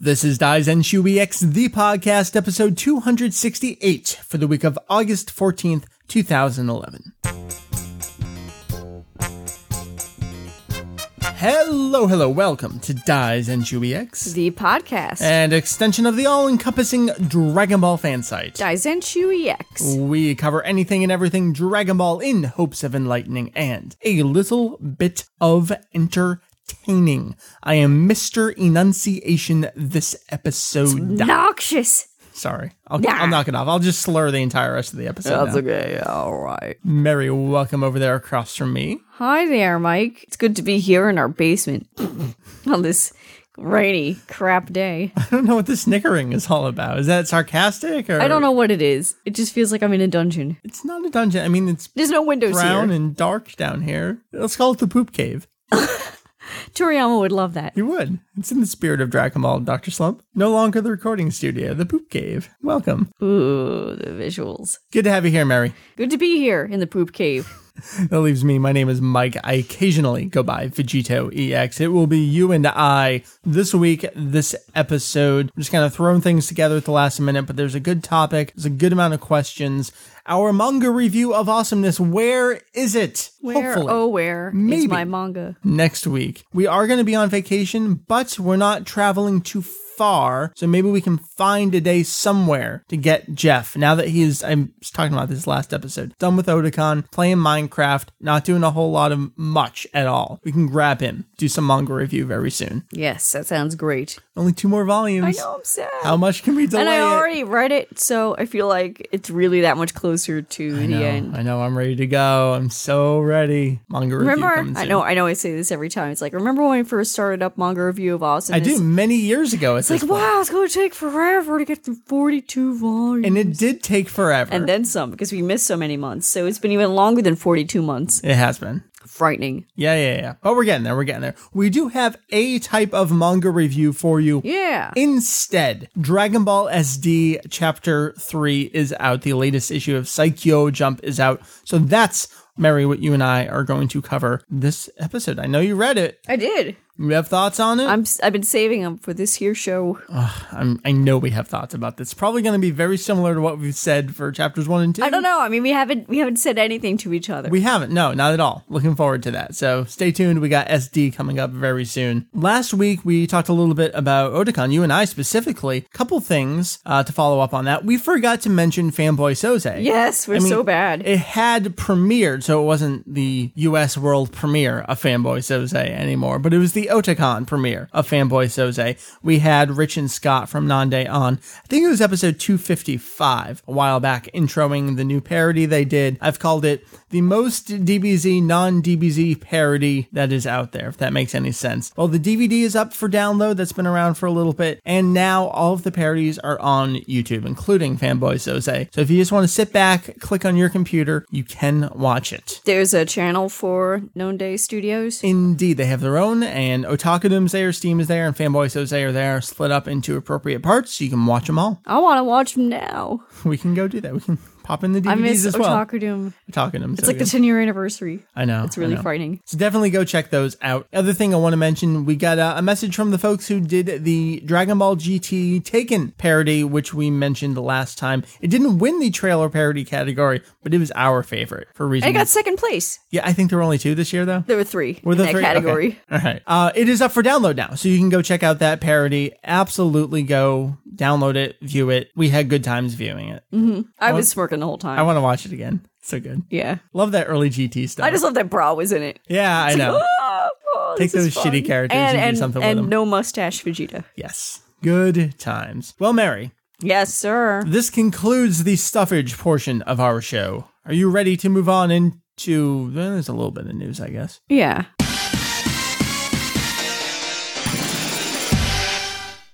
This is Daizenshuu EX, the podcast, episode 268 for the week of August 14th, 2011. Hello, hello, welcome to Daizenshuu EX, The podcast. an extension of the all-encompassing Dragon Ball fan site. Daizenshuu EX. We cover anything and everything Dragon Ball in hopes of enlightening and a little bit of entertaining. I am Mr. Enunciation this episode. Noxious. Sorry, I'll, Nah. I'll knock it off. I'll just slur the entire rest of the episode. now. okay. All right. Mary, welcome over there across from me. Hi there, Mike. It's good to be here in our basement on this rainy crap day. I don't know what this snickering is all about. Is that sarcastic or I don't know what it is. It just feels like I'm in a dungeon. It's not a dungeon. I mean, it's There's no windows brown here. and dark down here. Let's call it the poop cave. Toriyama would love that. You would. It's in the spirit of Dragon Ball, Dr. Slump. No longer the recording studio, the poop cave. Welcome. Ooh, the visuals. Good to have you here, Mary. Good to be here in the poop cave. That leaves me. My name is Mike. I occasionally go by Vegito EX. It will be you and I this week, this episode. I'm just kind of throwing things together at the last minute, but there's a good topic. There's a good amount of questions. Our manga review of awesomeness. Where is it? Where, Hopefully. oh, where Maybe. is my manga? next week. We are going to be on vacation, but we're not traveling too far. Far, so maybe we can find a day somewhere to get Jeff. Now that he's, I'm talking about this last episode, done with Otakon, playing Minecraft, not doing a whole lot of much at all. We can grab him, do some manga review very soon. Yes, that sounds great. Only two more volumes. I know, I'm sad. How much can we delay and I it? already read it, so I feel like it's really that much closer to I the know, end. I know. I'm ready to go. I'm so ready. Manga review Remember, I know, I know, I say this every time. It's like, remember when we first started up manga review of Awesome? I do many years ago. At It's like, point. wow, it's going to take forever to get through forty-two volumes, and it did take forever. and then some because we missed so many months. So it's been even longer than forty-two months. it has been. Frightening. Yeah, yeah, yeah. But we're getting there. We're getting there. We do have a type of manga review for you. Yeah. Instead, Dragon Ball SD Chapter 3 is out. The latest issue of Saikyo Jump is out. So that's, Mary, what you and I are going to cover this episode. I know you read it. I did. You have thoughts on it? I'm. I've been saving them for this here show. I'm, I know we have thoughts about this. Probably going to be very similar to what we've said for chapters 1 and 2. I don't know. I mean, we haven't we haven't said anything to each other. We haven't. No, not at all. Looking forward to that. So stay tuned. We got SD coming up very soon. Last week, we talked a little bit about Otakon, you and I specifically. Couple things uh, to follow up on that. We forgot to mention Fanboy Soze. yes, we're I mean, so bad. It had premiered, so it wasn't the US world premiere of Fanboy Soze anymore, but it was the Otakon premiere of Fanboy Soze. We had Rich and Scott from Nande on, I think it was episode 255 a while back, introing the new parody they did. I've called it the most DBZ, non DBZ parody that is out there, if that makes any sense. Well, the DVD is up for download, that's been around for a little bit, and now all of the parodies are on YouTube, including Fanboy Soze. So if you just want to sit back, click on your computer, you can watch it. There's a channel for Nande Studios. Indeed, they have their own, and Otakudum's there, Steam is there, and Fanboy Soze are there, split up into appropriate parts, so you can watch them all. I want to watch them now. We can go do that. We can pop in the DVDs I miss as well. Otakudum. Otakudum. It's like the 10 year anniversary. I know. It's really know. frightening. So definitely go check those out. Other thing I want to mention, we got a, a message from the folks who did the Dragon Ball GT Taken parody, which we mentioned the last time. It didn't win the trailer parody category, but it was our favorite for I reasons. got second place. yeah, I think there were only two this year though. There were three Were in that three? category. Okay. All right. Uh, it is up for download now, so you can go check out that parody. Absolutely go download it, view it. We had good times viewing it. I was smirking the whole time. I want to watch it again. So good. yeah. Love that early GT stuff. I just love that Bra was in it. yeah, I know. Ah, oh, Take those shitty characters and, and do and, something with them, and them. no mustache Vegeta. Yes. Good times. Well, Mary, Yes, sir. this concludes the stuffage portion of our show. Are you ready to move on into. Well, there's a little bit of news, I guess. Yeah.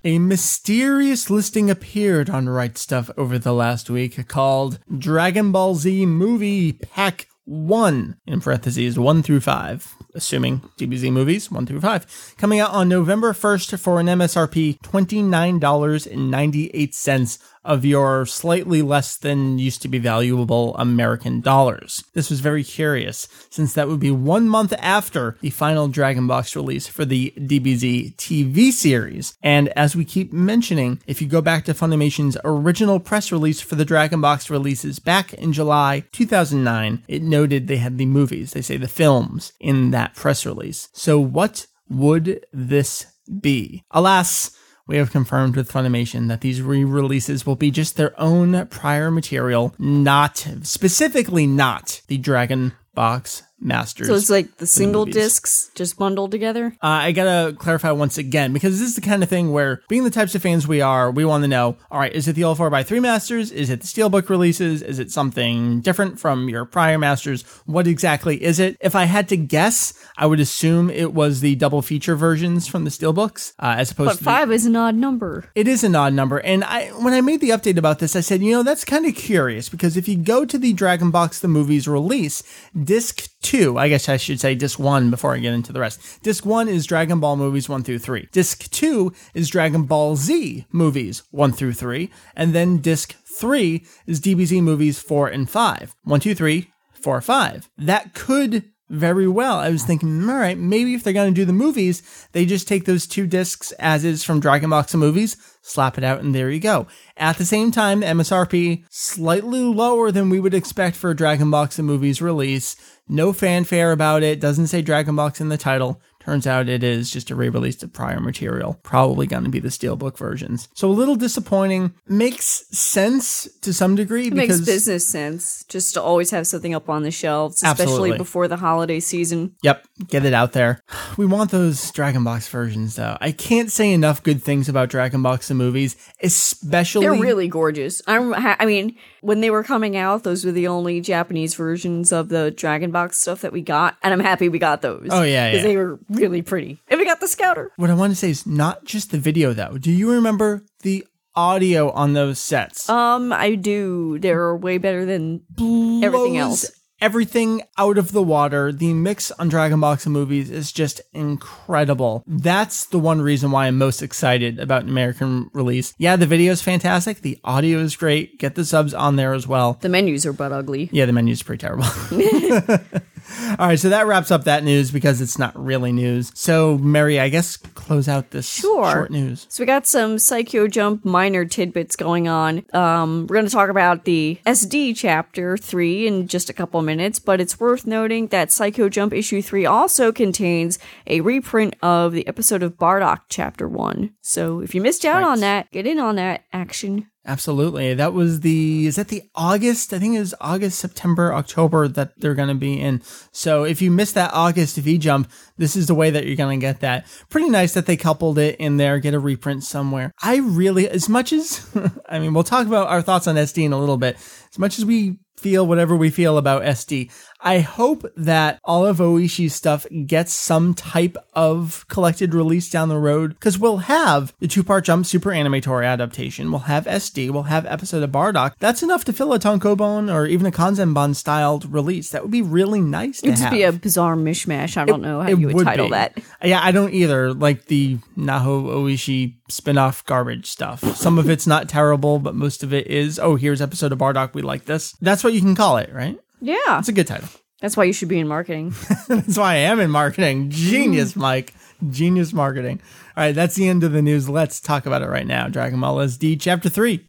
A mysterious listing appeared on Right Stuf over the last week called Dragon Ball Z Movie Pack 1, in parentheses 1 through 5. Assuming DBZ movies 1 through 5, coming out on November 1st for an MSRP $29.98 of your slightly less than used to be valuable American dollars. This was very curious, since that would be one month after the final Dragon Box release for the DBZ TV series. And as we keep mentioning, if you go back to Funimation's original press release for the Dragon Box releases back in July 2009, it noted they had the movies, they say the films, in that press release. So what would this be? Alas, we have confirmed with Funimation that these re releases will be just their own prior material, not specifically not the Dragon Box Masters. So it's like the single movies. discs just bundled together. Uh, I gotta clarify once again because this is the kind of thing where, being the types of fans we are, we want to know: all right, is it the all four x three masters? Is it the steelbook releases? Is it something different from your prior masters? What exactly is it? If I had to guess, I would assume it was the double feature versions from the steelbooks, uh, as opposed But to the- five is an odd number. it is an odd number. And I when I made the update about this, I said, you know, that's kind of curious because if you go to the Dragon Box the movies release, disc 2, I guess I should say disc 1 before I get into the rest. Disc 1 is Dragon Ball movies 1 through 3. Disc 2 is Dragon Ball Z movies 1 through 3, and then disc 3 is DBZ movies 4 and 5. 1 2 3 4 5. That could very well. I was thinking, hmm, all right, maybe if they're going to do the movies, they just take those two discs as is from Dragon Box and movies, slap it out, and there you go. At the same time, MSRP slightly lower than we would expect for a Dragon Box and movies release. No fanfare about it. Doesn't say Dragon Box in the title. Turns out it is just a re-release of prior material. Probably going to be the steelbook versions. So a little disappointing. Makes sense to some degree It because makes business sense just to always have something up on the shelves, especially Absolutely. before the holiday season. Yep, get it out there. We want those Dragon Box versions though. I can't say enough good things about Dragon Box the movies, especially They're really gorgeous. I'm, I mean, when they were coming out, those were the only Japanese versions of the Dragon Box stuff that we got, and I'm happy we got those. Oh, yeah, because yeah. they were really pretty. And we got the Scouter. What I want to say is not just the video though. Do you remember the audio on those sets? Um, I do. They're way better than everything else. Everything out of the water. The mix on Dragon Box and movies is just incredible. That's the one reason why I'm most excited about an American release. Yeah, the video is fantastic. The audio is great. Get the subs on there as well. The menus are butt ugly. Yeah, the menu's pretty terrible. All right, so that wraps up that news because it's not really news. So, Mary, I guess close out this Sure. short news. So we got some Saikyo Jump minor tidbits going on. Um, we're going to talk about the SD chapter 3 in just a couple minutes, but it's worth noting that Saikyo Jump issue 3 also contains a reprint of the episode of Bardock chapter 1. So if you missed out Right. on that, get in on that action. Absolutely. That was the, is that the August? I think it was August, September, October that they're going to be in. So if you missed that August V jump, this is the way that you're going to get that. Pretty nice that they coupled it in there, get a reprint somewhere. I really, as much as, I mean, we'll talk about our thoughts on SD in a little bit. As much as we feel whatever we feel about SD. I hope that all of Oishi's stuff gets some type of collected release down the road because we'll have the two part Jump Super Anime Tour adaptation, we'll have SD, we'll have episode of Bardock. That's enough to fill a Tankobon or even a Kanzenban styled release. That would be really nice to It'd just have. be a bizarre mishmash. I don't know how you would, title be. that. Yeah, I don't either. Like the Naho Oishi spin-off garbage stuff. Some of it's not terrible, but most of it is, oh, here's episode of Bardock, we like this. That's what you can call it, right? Yeah. It's a good title. That's why you should be in marketing. That's why I am in marketing. Genius, mm. Mike. Genius marketing. All right, that's the end of the news. Let's talk about it right now. Dragon Ball SD Chapter 3.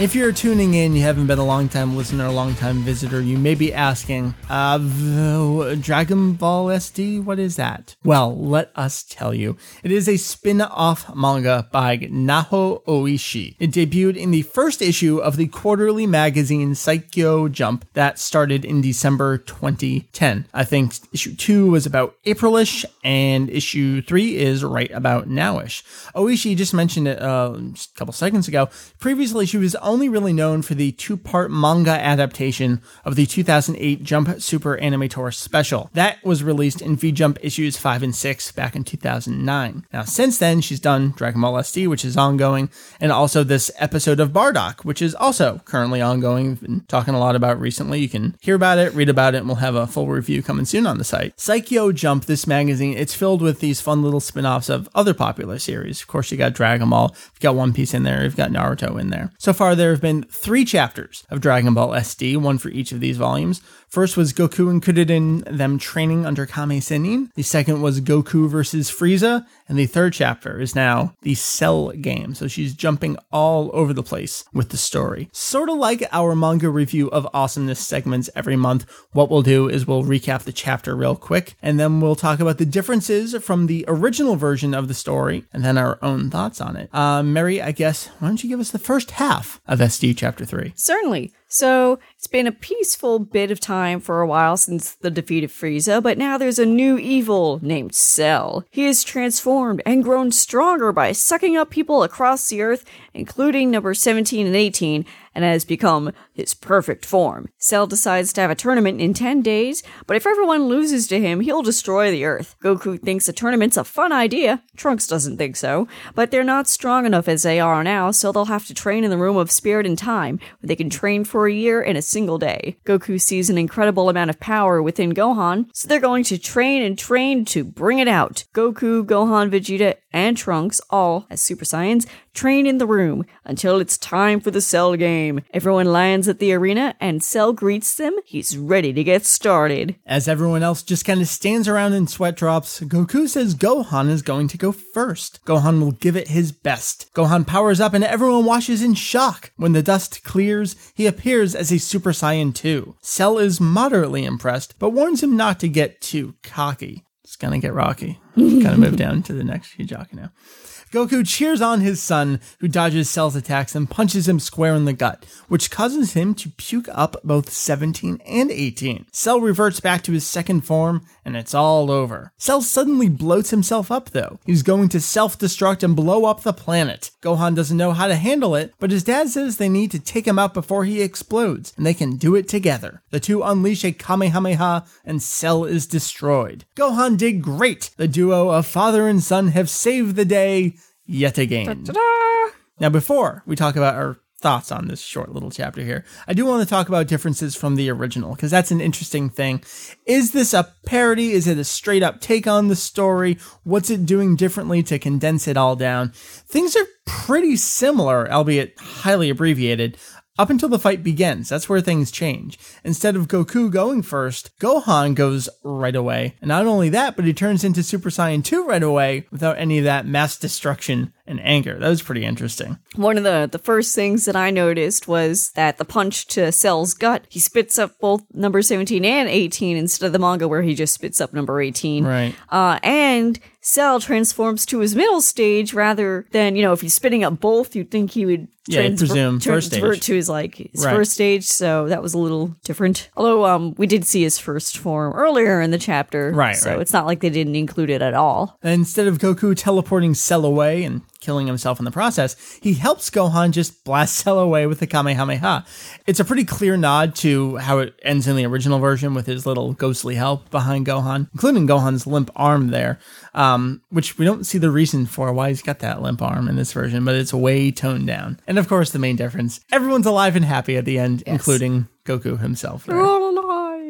If you're tuning in, you haven't been a long time listener, a long time visitor, you may be asking, uh, Dragon Ball SD, what is that? Well, let us tell you. It is a spin off manga by Naho Oishi. It debuted in the first issue of the quarterly magazine Saikyo Jump that started in December 2010. I think issue two was about Aprilish, and issue three is right about nowish. Oishi just mentioned it uh, a couple seconds ago. Previously, she was only really known for the two part manga adaptation of the 2008 Jump Super Anime Tour special. That was released in V Jump issues 5 and 6 back in 2009. Now, since then, she's done Dragon Ball SD, which is ongoing, and also this episode of Bardock, which is also currently ongoing. We've been talking a lot about recently. You can hear about it, read about it, and we'll have a full review coming soon on the site. Saikyo Jump, this magazine, it's filled with these fun little spin offs of other popular series. Of course, you got Dragon Ball, you've got One Piece in there, you've got Naruto in there. So far, there have been three chapters of Dragon Ball SD, one for each of these volumes. First was Goku and Kuririn, them training under Kame Sennin. The second was Goku versus Frieza. And the third chapter is now the Cell game. So she's jumping all over the place with the story. Sort of like our manga review of awesomeness segments every month. What we'll do is we'll recap the chapter real quick, and then we'll talk about the differences from the original version of the story, and then our own thoughts on it. Uh, Mary, I guess, why don't you give us the first half of SD Chapter 3? Certainly. So it's been a peaceful bit of time for a while since the defeat of Frieza, but now there's a new evil named Cell. He is transformed and grown stronger by sucking up people across the earth, including number 17 and 18, and has become his perfect form. Cell decides to have a tournament in 10 days, but if everyone loses to him, he'll destroy the Earth. Goku thinks a tournament's a fun idea. Trunks doesn't think so, but they're not strong enough as they are now, so they'll have to train in the Room of Spirit and Time, where they can train for a year in a single day. Goku sees an incredible amount of power within Gohan, so they're going to train and train to bring it out. Goku, Gohan, Vegeta, and Trunks, all as Super Saiyans, train in the room until it's time for the Cell game. Everyone lands at the arena and Cell greets them. He's ready to get started. As everyone else just kind of stands around in sweat drops, Goku says Gohan is going to go first. Gohan will give it his best. Gohan powers up and everyone watches in shock. When the dust clears, he appears as a Super Saiyan 2. Cell is moderately impressed, but warns him not to get too cocky. It's gonna get rocky. kind of move down to the next Hijaki now. Goku cheers on his son, who dodges Cell's attacks and punches him square in the gut, which causes him to puke up both 17 and 18. Cell reverts back to his second form, and it's all over. Cell suddenly bloats himself up, though. He's going to self destruct and blow up the planet. Gohan doesn't know how to handle it, but his dad says they need to take him out before he explodes, and they can do it together. The two unleash a Kamehameha, and Cell is destroyed. Gohan did great. The duo of father and son have saved the day yet again. Ta-da! Now, before we talk about our thoughts on this short little chapter here, I do want to talk about differences from the original because that's an interesting thing. Is this a parody? Is it a straight up take on the story? What's it doing differently to condense it all down? Things are pretty similar, albeit highly abbreviated. Up until the fight begins, that's where things change. Instead of Goku going first, Gohan goes right away. And not only that, but he turns into Super Saiyan 2 right away without any of that mass destruction and anger. That was pretty interesting. One of the, the first things that I noticed was that the punch to Cell's gut, he spits up both number 17 and 18 instead of the manga where he just spits up number 18. Right. Uh, and Cell transforms to his middle stage rather than, you know, if he's spitting up both, you'd think he would Yeah, you'd presume first stage. to his like his Right. first stage, so that was a little different. Although um we did see his first form earlier in the chapter. Right, So right. it's not like they didn't include it at all. And instead of Goku teleporting Cell away and killing himself in the process, he helps Gohan just blast Cell away with the Kamehameha. It's a pretty clear nod to how it ends in the original version with his little ghostly help behind Gohan, including Gohan's limp arm there, um, which we don't see the reason for why he's got that limp arm in this version, but it's way toned down. And of course, the main difference everyone's alive and happy at the end, including Goku himself. there. We're all alive. Dur-dur-dur.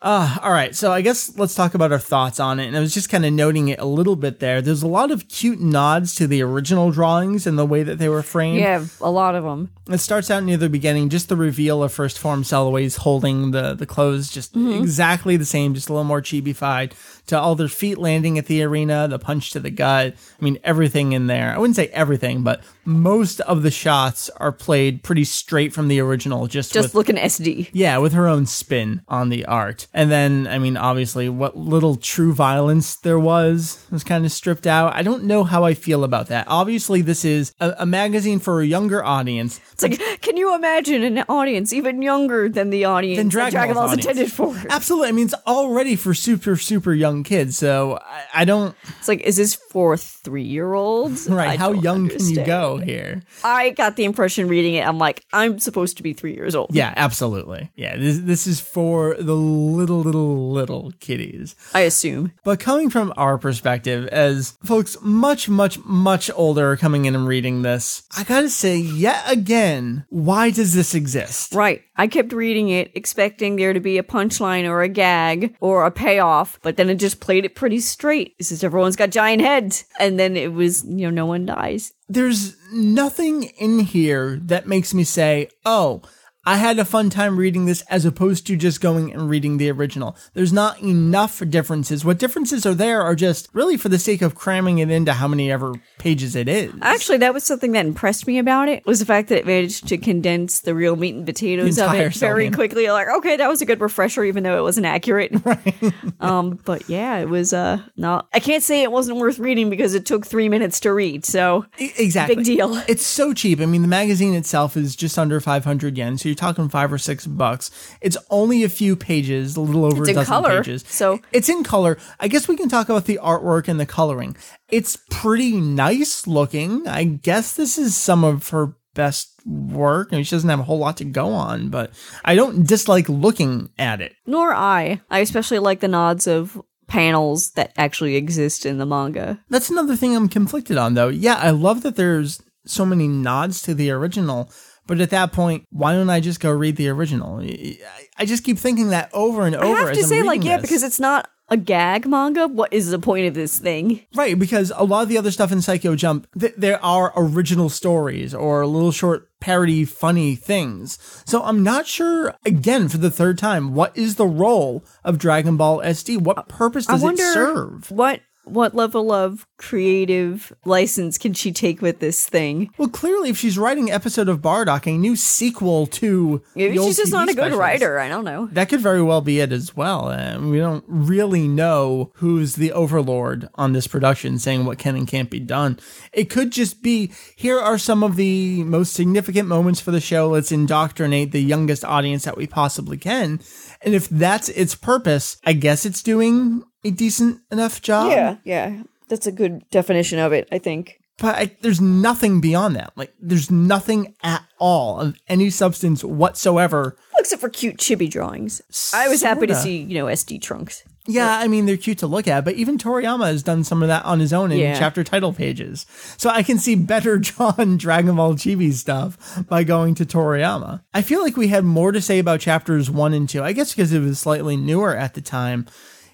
Uh, all right, so I guess let's talk about our thoughts on it. And I was just kind of noting it a little bit there. There's a lot of cute nods to the original drawings and the way that they were framed. Yeah, a lot of them. It starts out near the beginning, just the reveal of first form Celoways holding the, the clothes, just exactly the same, just a little more chibi-fied, to all their feet landing at the arena, the punch to the gut. I mean, everything in there. I wouldn't say everything, but most of the shots are played pretty straight from the original, just, Just with looking SD. yeah, with her own spin on the art. And then, I mean, obviously, what little true violence there was was kind of stripped out. I don't know how I feel about that. Obviously, this is a, a magazine for a younger audience. It's like, can you imagine an audience even younger than the audience Than that Dragon Dragon Ball's intended for? Absolutely. I mean, it's already for super, super young kids. So I, I don't, It's like, is this for three year olds? right. how young can you go here? I got the impression reading it, I'm like, I'm supposed to be three years old. Yeah, absolutely. Yeah, this, this is for the little, little, little kiddies. I assume. But coming from our perspective, as folks much, much, much older coming in and reading this, I gotta say, yet again, why does this exist? Right. I kept reading it, expecting there to be a punchline or a gag or a payoff, but then it just played it pretty straight. It says everyone's got giant heads. And then it was, you know, no one dies. There's nothing in here that makes me say, oh, I had a fun time reading this as opposed to just going and reading the original. There's not enough differences. What differences are there are just really for the sake of cramming it into how many ever pages it is. Actually, that was something that impressed me about it was the fact that it managed to condense the real meat and potatoes of it very Sylvian. quickly. Like, okay, that was a good refresher, even though it wasn't accurate. Right. um, but yeah, it was uh not. I can't say it wasn't worth reading because it took three minutes to read. So Exactly. Big deal. It's so cheap. I mean, the magazine itself is just under 500 yen, so you're talking five or six bucks. It's only a few pages, a little over It's a dozen color, pages. so- it's in color. I guess we can talk about the artwork and the coloring. It's pretty nice looking. I guess this is some of her best work. I mean, she doesn't have a whole lot to go on, but I don't dislike looking at it. nor I. I especially like the nods of panels that actually exist in the manga. That's another thing I'm conflicted on, though. Yeah, I love that there's so many nods to the original, but at that point, why don't I just go read the original? I I just keep thinking that over and over. I have to say, like, yeah, this. because it's not a gag manga. What is the point of this thing? right, because a lot of the other stuff in Saikyo Jump, th- there are original stories or little short parody, funny things. So I'm not sure. Again, for the third time, what is the role of Dragon Ball SD? What purpose does I wonder it serve? what what level of creative license can she take with this thing? Well, clearly, if she's writing episode of Bardock, a new sequel to Maybe the old she's just TV not a good specials, writer. I don't know. That could very well be it as well. Uh, we don't really know who's the overlord on this production saying what can and can't be done. It could just be here are some of the most significant moments for the show. Let's indoctrinate the youngest audience that we possibly can. And if that's its purpose, I guess it's doing a decent enough job. yeah. Yeah. That's a good definition of it, I think. But I, there's nothing beyond that. Like, there's nothing at all of any substance whatsoever Except for cute chibi drawings. I was happy to see, you know, SD trunks. Yeah, I mean they're cute to look at, but even Toriyama has done some of that on his own in Yeah. chapter title pages. So I can see better drawn Dragon Ball Chibi stuff by going to Toriyama. I feel like we had more to say about chapters one and two. I guess because it was slightly newer at the time.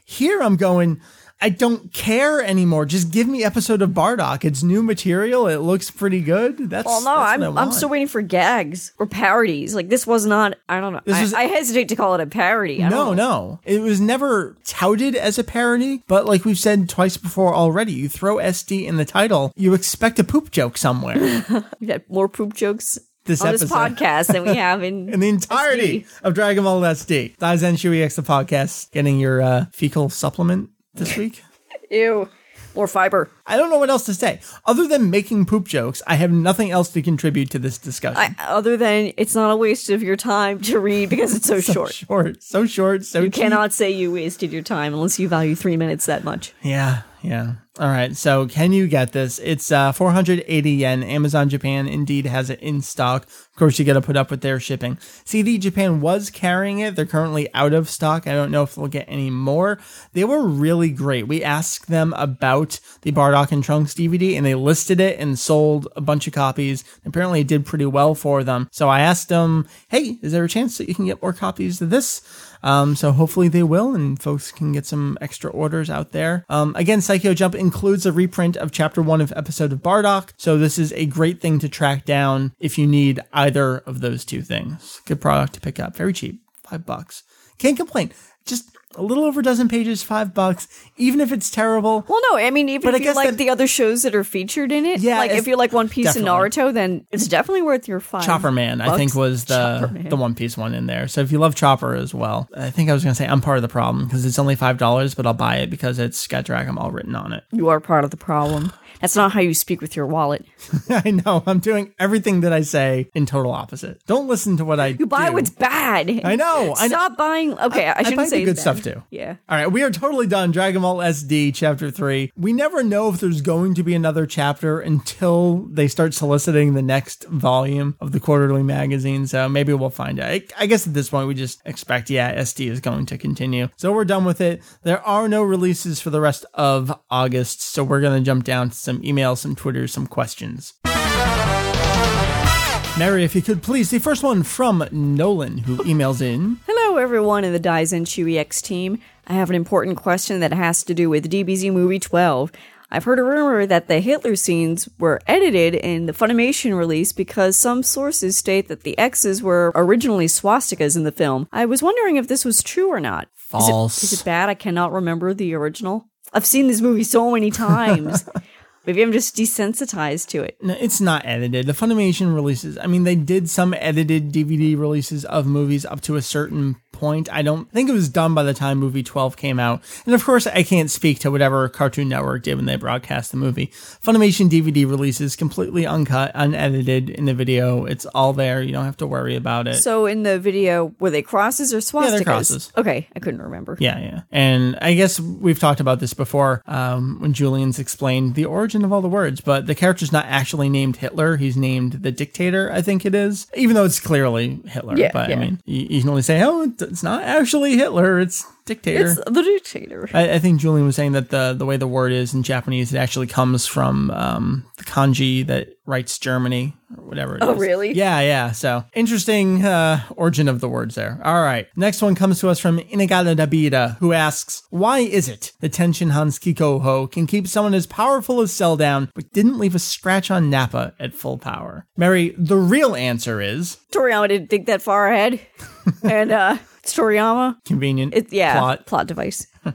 Here I'm going. I don't care anymore. Just give me episode of Bardock. It's new material. It looks pretty good. That's Well, no, that's I'm I'm still waiting for gags or parodies. Like this was not. I don't know. This I, was- I hesitate to call it a parody. I No, no. It was never touted as a parody, but like we've said twice before already, you throw SD in the title, you expect a poop joke somewhere. We've had more poop jokes This on this podcast than we have in in the entirety of Dragon Ball SD. Daizenshuu EX the podcast getting your uh, fecal supplement this week. Ew. More fiber. I don't know what else to say. Other than making poop jokes, I have nothing else to contribute to this discussion. I, other than it's not a waste of your time to read because it's so, short. Short, so short, so You cheap. cannot say you wasted your time unless you value three minutes that much. Yeah, yeah. All right. So, can you get this? It's uh, 480 yen. Amazon Japan indeed has it in stock. Of course, you got to put up with their shipping. CD Japan was carrying it. They're currently out of stock. I don't know if they'll get any more. They were really great. We asked them about the Bardock and Trunks DVD, and they listed it and sold a bunch of copies. Apparently, it did pretty well for them. So, I asked them, "Hey, is there a chance that you can get more copies of this?" Um, so hopefully they will, and folks can get some extra orders out there. Um, again, Saikyo Jump includes a reprint of Chapter One of episode of Bardock, so this is a great thing to track down if you need either of those two things. Good product to pick up, very cheap, five bucks. Can't complain. Just a little over a dozen pages, five bucks. Even if it's terrible, Well, no, I mean, even But if you like that- the other shows that are featured in it, Yeah, like if you like One Piece definitely. and Naruto, then it's definitely worth your five. Chopper Man, I think, was the the One Piece one in there. So if you love Chopper as well, I think I was gonna say I'm part of the problem because it's only five dollars, but I'll buy it because it's got Dragon Ball written on it. You are part of the problem. That's not how you speak with your wallet. I know I'm doing everything that I say in total opposite. Don't listen to what I You buy do. what's bad. I know, I know. Stop buying. Okay, I, shouldn't buy say the good stuff too. Yeah. All right, we are totally done. Dragon Ball SD Chapter 3. We never know if there's going to be another chapter until they start soliciting the next volume of the quarterly magazine. So maybe we'll find out. I, I guess at this point, we just expect, yeah, SD is going to continue. So we're done with it. There are no releases for the rest of August. So we're going to jump down to some emails, some Twitter, some questions. Mary, if you could please, the first one from Nolan, who emails in. Hello, everyone in the Daizenshuu EX team. I have an important question that has to do with DBZ Movie 12. I've heard a rumor that the Hitler scenes were edited in the Funimation release because some sources state that the X's were originally swastikas in the film. I was wondering if this was true or not. False. Is it, bad? I cannot remember the original. I've seen this movie so many times. Maybe I'm just desensitized to it. No, it's not edited. The Funimation releases, I mean, they did some edited DVD releases of movies up to a certain point. I don't think it was done by the time movie 12 came out. And of course, I can't speak to whatever Cartoon Network did when they broadcast the movie. Funimation DVD releases completely uncut, unedited in the video. It's all there. You don't have to worry about it. So in the video, were they crosses or swastikas? they're crosses. Okay, I couldn't remember. Yeah, yeah. And I guess we've talked about this before um, when Julian's explained the origin of all the words, but the character's not actually named Hitler. He's named the dictator, I think it is, even though it's clearly Hitler. Yeah, but I mean, you, you can only say, oh, it's not actually Hitler, it's dictator. It's the dictator. I, I think Julian was saying that the the way the word is in Japanese, it actually comes from um, the kanji that writes Germany or whatever. it Oh, is. really? Yeah, yeah. So interesting uh, origin of the words there. All right. Next one comes to us from Inagata Dabida, who asks, "Why is it that Tenshin Han's Kikoho can keep someone as powerful as Cell but didn't leave a scratch on Nappa at full power?" Mary, the real answer is Toriyama didn't think that far ahead. and uh it's Toriyama. convenient. It, yeah, plot. plot device.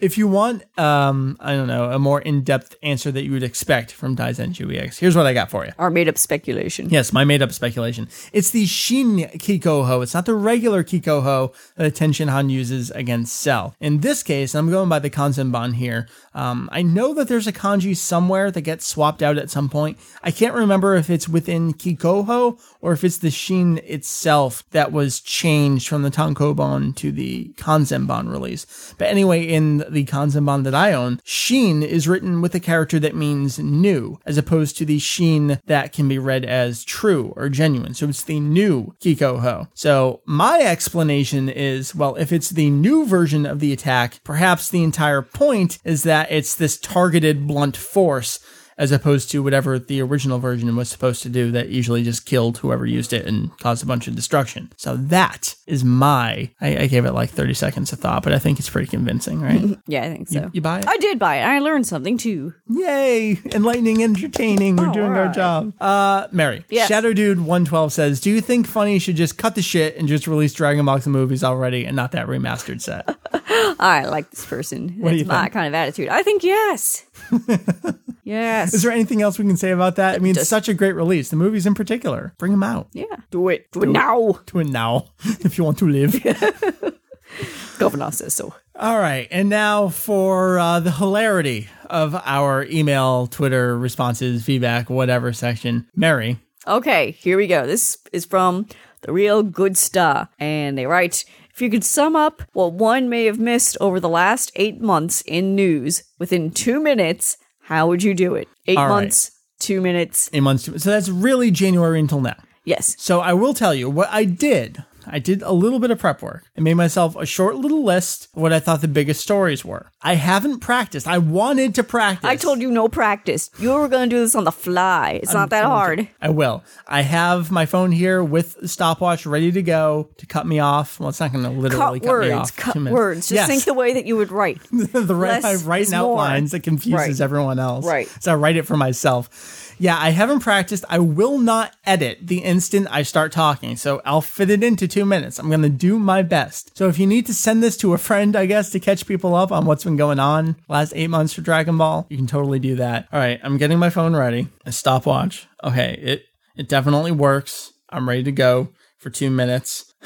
If you want, um, I don't know, a more in-depth answer that you would expect from Daizen EX, here's what I got for you. Our made up speculation. Yes, my made-up speculation. It's the Shin Kikoho. It's not the regular Kikoho that Tenshin Han uses against Cell. In this case, I'm going by the Kanzenban here. Um, I know that there's a kanji somewhere that gets swapped out at some point. I can't remember if it's within Kikoho or if it's the Shin itself that was changed from the Tankobon to the Kanzenban release. But anyway, in the Kanzenban that I own, Shin is written with a character that means new, as opposed to the Shin that can be read as true or genuine. So it's the new Kikoho. So my explanation is, well, if it's the new version of the attack, perhaps the entire point is that it's this targeted blunt force as opposed to whatever the original version was supposed to do that usually just killed whoever used it and caused a bunch of destruction. So that is my, I, I gave it like 30 seconds of thought, but I think it's pretty convincing, right? Yeah, I think so. you buy it? I did buy it. I learned something too. Yay! Enlightening, entertaining. We're doing our job. Uh, Mary. Yes. Shadow Dude 112 says, Do you think Funny should just cut the shit and just release Dragon Box movies already and not that remastered set? I like this person. do That's you my think? kind of attitude. I think yes. yes. Is there anything else we can say about that? I mean, it's such a great release. The movies in particular. Bring them out. yeah. Do it. Do it now. Do it now if you want to live. Governor says so. All right. And now for uh, the hilarity of our email, Twitter responses, feedback, whatever section. Mary. Okay, here we go. This is from The Real Good Star. And they write If you could sum up what one may have missed over the last eight months in news within two minutes, how would you do it? Eight All right. months, two minutes. Eight months. So that's really January until now. Yes. So I will tell you what I did. I did a little bit of prep work. I made myself a short little list of what I thought the biggest stories were. I haven't practiced. I wanted to practice. I told you no practice. You were going to do this on the fly. It's not that hard. I will. I have my phone here with the stopwatch ready to go to cut me off. Well, it's not going to literally Cut cut me words. off. Cut words. Just yes. think the way that you would write. the right, I write in more. outlines that confuses Right. everyone else. Right. So I write it for myself. Yeah, I haven't practiced. I will not edit the instant I start talking, so I'll fit it into two minutes. I'm going to do my best. So if you need to send this to a friend, I guess, to catch people up on what's been going on last eight months for Dragon Ball, you can totally do that. All right, I'm getting my phone ready. A stopwatch. Okay, it it definitely works. I'm ready to go for two minutes.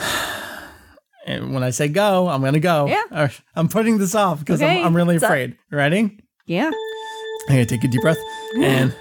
And when I say go, I'm gonna go. Yeah. Right, I'm putting this off because Okay, I'm, I'm really afraid. Ready? Yeah. I'm gonna take a deep breath and.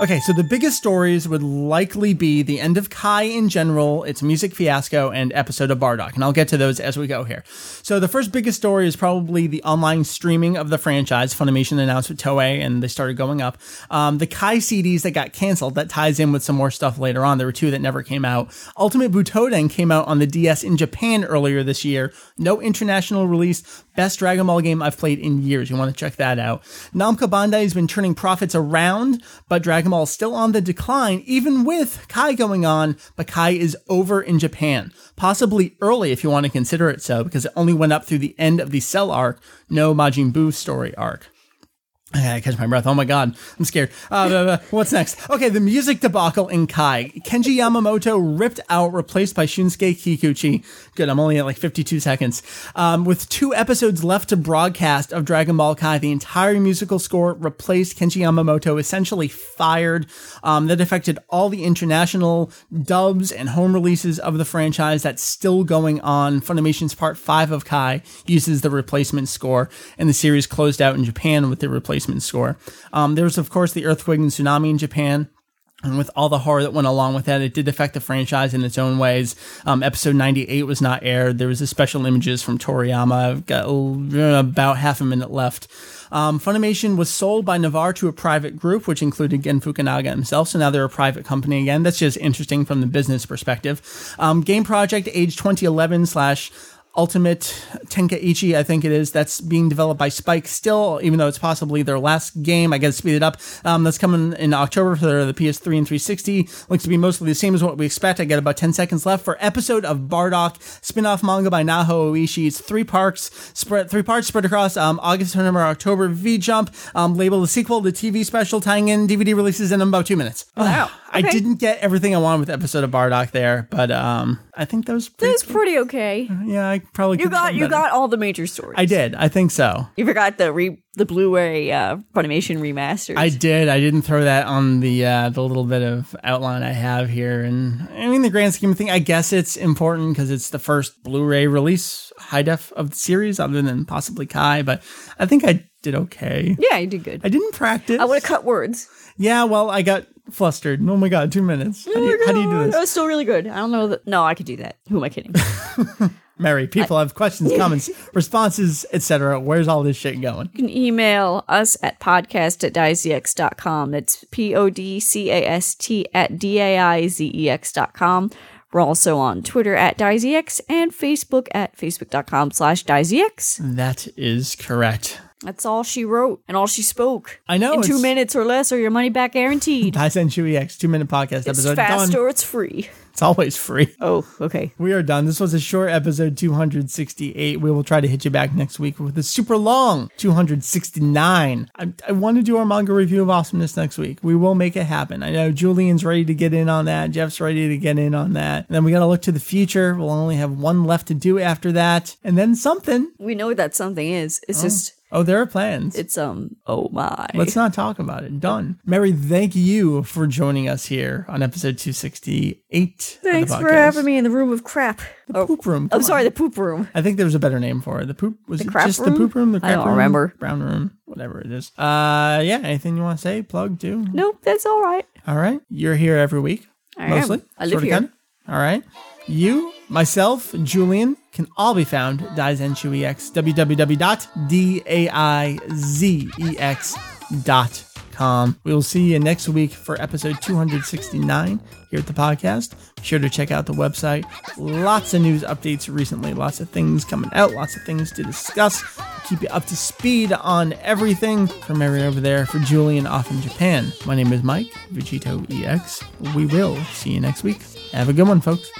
Okay, so the biggest stories would likely be the end of Kai in general, its music fiasco, and episode of Bardock, and I'll get to those as we go here. So the first biggest story is probably the online streaming of the franchise. Funimation announced with Toei, and they started going up. Um, the Kai CDs that got canceled that ties in with some more stuff later on. There were two that never came out. Ultimate Butoden came out on the DS in Japan earlier this year. No international release. Best Dragon Ball game I've played in years. You want to check that out. Namco Bandai has been turning profits around, but Dragon Is still on the decline, even with Kai going on. But Kai is over in Japan, possibly early if you want to consider it so, because it only went up through the end of the Cell arc, no Majin Buu story arc. I gotta catch my breath. Oh my god, I'm scared. Uh, blah, blah. what's next? Okay, the music debacle in Kai. Kenji Yamamoto ripped out, replaced by Shunsuke Kikuchi. Good, I'm only at like 52 seconds. Um, with two episodes left to broadcast of Dragon Ball Kai, the entire musical score replaced Kenji Yamamoto, essentially fired. Um, that affected all the international dubs and home releases of the franchise that's still going on. Funimation's Part 5 of Kai uses the replacement score, and the series closed out in Japan with the replacement score. Um, there was, of course, the earthquake and tsunami in Japan. And with all the horror that went along with that, it did affect the franchise in its own ways. Um, episode 98 was not aired. There was a special images from Toriyama. I've got uh, about half a minute left. Um, Funimation was sold by Navarre to a private group, which included Gen Fukunaga himself. So now they're a private company again. That's just interesting from the business perspective. Um, game project age 2011 slash Ultimate Tenkaichi, I think it is. That's being developed by Spike still, even though it's possibly their last game. I got to speed it up. Um, that's coming in October for the PS3 and 360. Looks to be mostly the same as what we expect. I got about 10 seconds left for episode of Bardock, spin-off manga by Naho Oishi. It's three parts, spread three parts spread across um, August, September, October. V Jump, um, labeled the sequel, the TV special, tying in DVD releases in about two minutes. Wow. I didn't get everything I wanted with the episode of Bardock there, but um, I think that was pretty. It's pretty okay. yeah, I probably You got you better. got all the major stories. I did. I think so. You forgot the re the Blu-ray uh, Funimation remasters. I did. I didn't throw that on the uh, the little bit of outline I have here, and I mean the grand scheme of thing. I guess it's important because it's the first Blu-ray release high def of the series, other than possibly Kai. But I think I did okay. yeah, you did good. I didn't practice. I would have cut words. yeah, well, I got flustered. Oh my god, two minutes. How do you, how do, you do That this, was still really good. I don't know. That, no, I could do that. Who am I kidding? Mary? People have questions, comments, responses, etc. Where's all this shit going? You can email us at podcast at daizex.com. That's P O D C A S T at D A I Z E X dot com. We're also on Twitter at DizEX and Facebook at facebook.com slash DizEX. That is correct. That's all she wrote and all she spoke. I know, In two minutes or less, or your money back guaranteed. Daizenshuu EX two minute podcast it's episode It's fast done. or it's free. It's always free. Oh, okay. We are done. This was a short episode 268. We will try to hit you back next week with a super long 269. I, I want to do our manga review of awesomeness next week. We will make it happen. I know Julian's ready to get in on that. Jeff's ready to get in on that. And then we got to look to the future. We'll only have one left to do after that. And then something. We know what that something is. It's oh. just, Oh, there are plans. it's, um, oh my. Let's not talk about it. Done. Mary, thank you for joining us here on episode 268. Thanks for having me in the room of crap. Oh, Poop room. I'm Come sorry, on. the poop room. I think there was a better name for it. The poop was it crap just the room? poop room, the I crap don't room, remember. brown room, whatever it is. Uh, yeah. Anything you want to say? Plug too. Nope, that's all right. All right. You're here every week, I am. mostly. I live here. kinda. All right. You, myself, Julian can all be found at Daizenshuu EX, www.daizex.com. We will see you next week for episode 269 here at the podcast. Be sure to check out the website. Lots of news updates recently, lots of things coming out, lots of things to discuss. Keep you up to speed on everything from Mary over there for Julian off in Japan. My name is Mike, Vegito EX. We will see you next week. Have a good one, folks.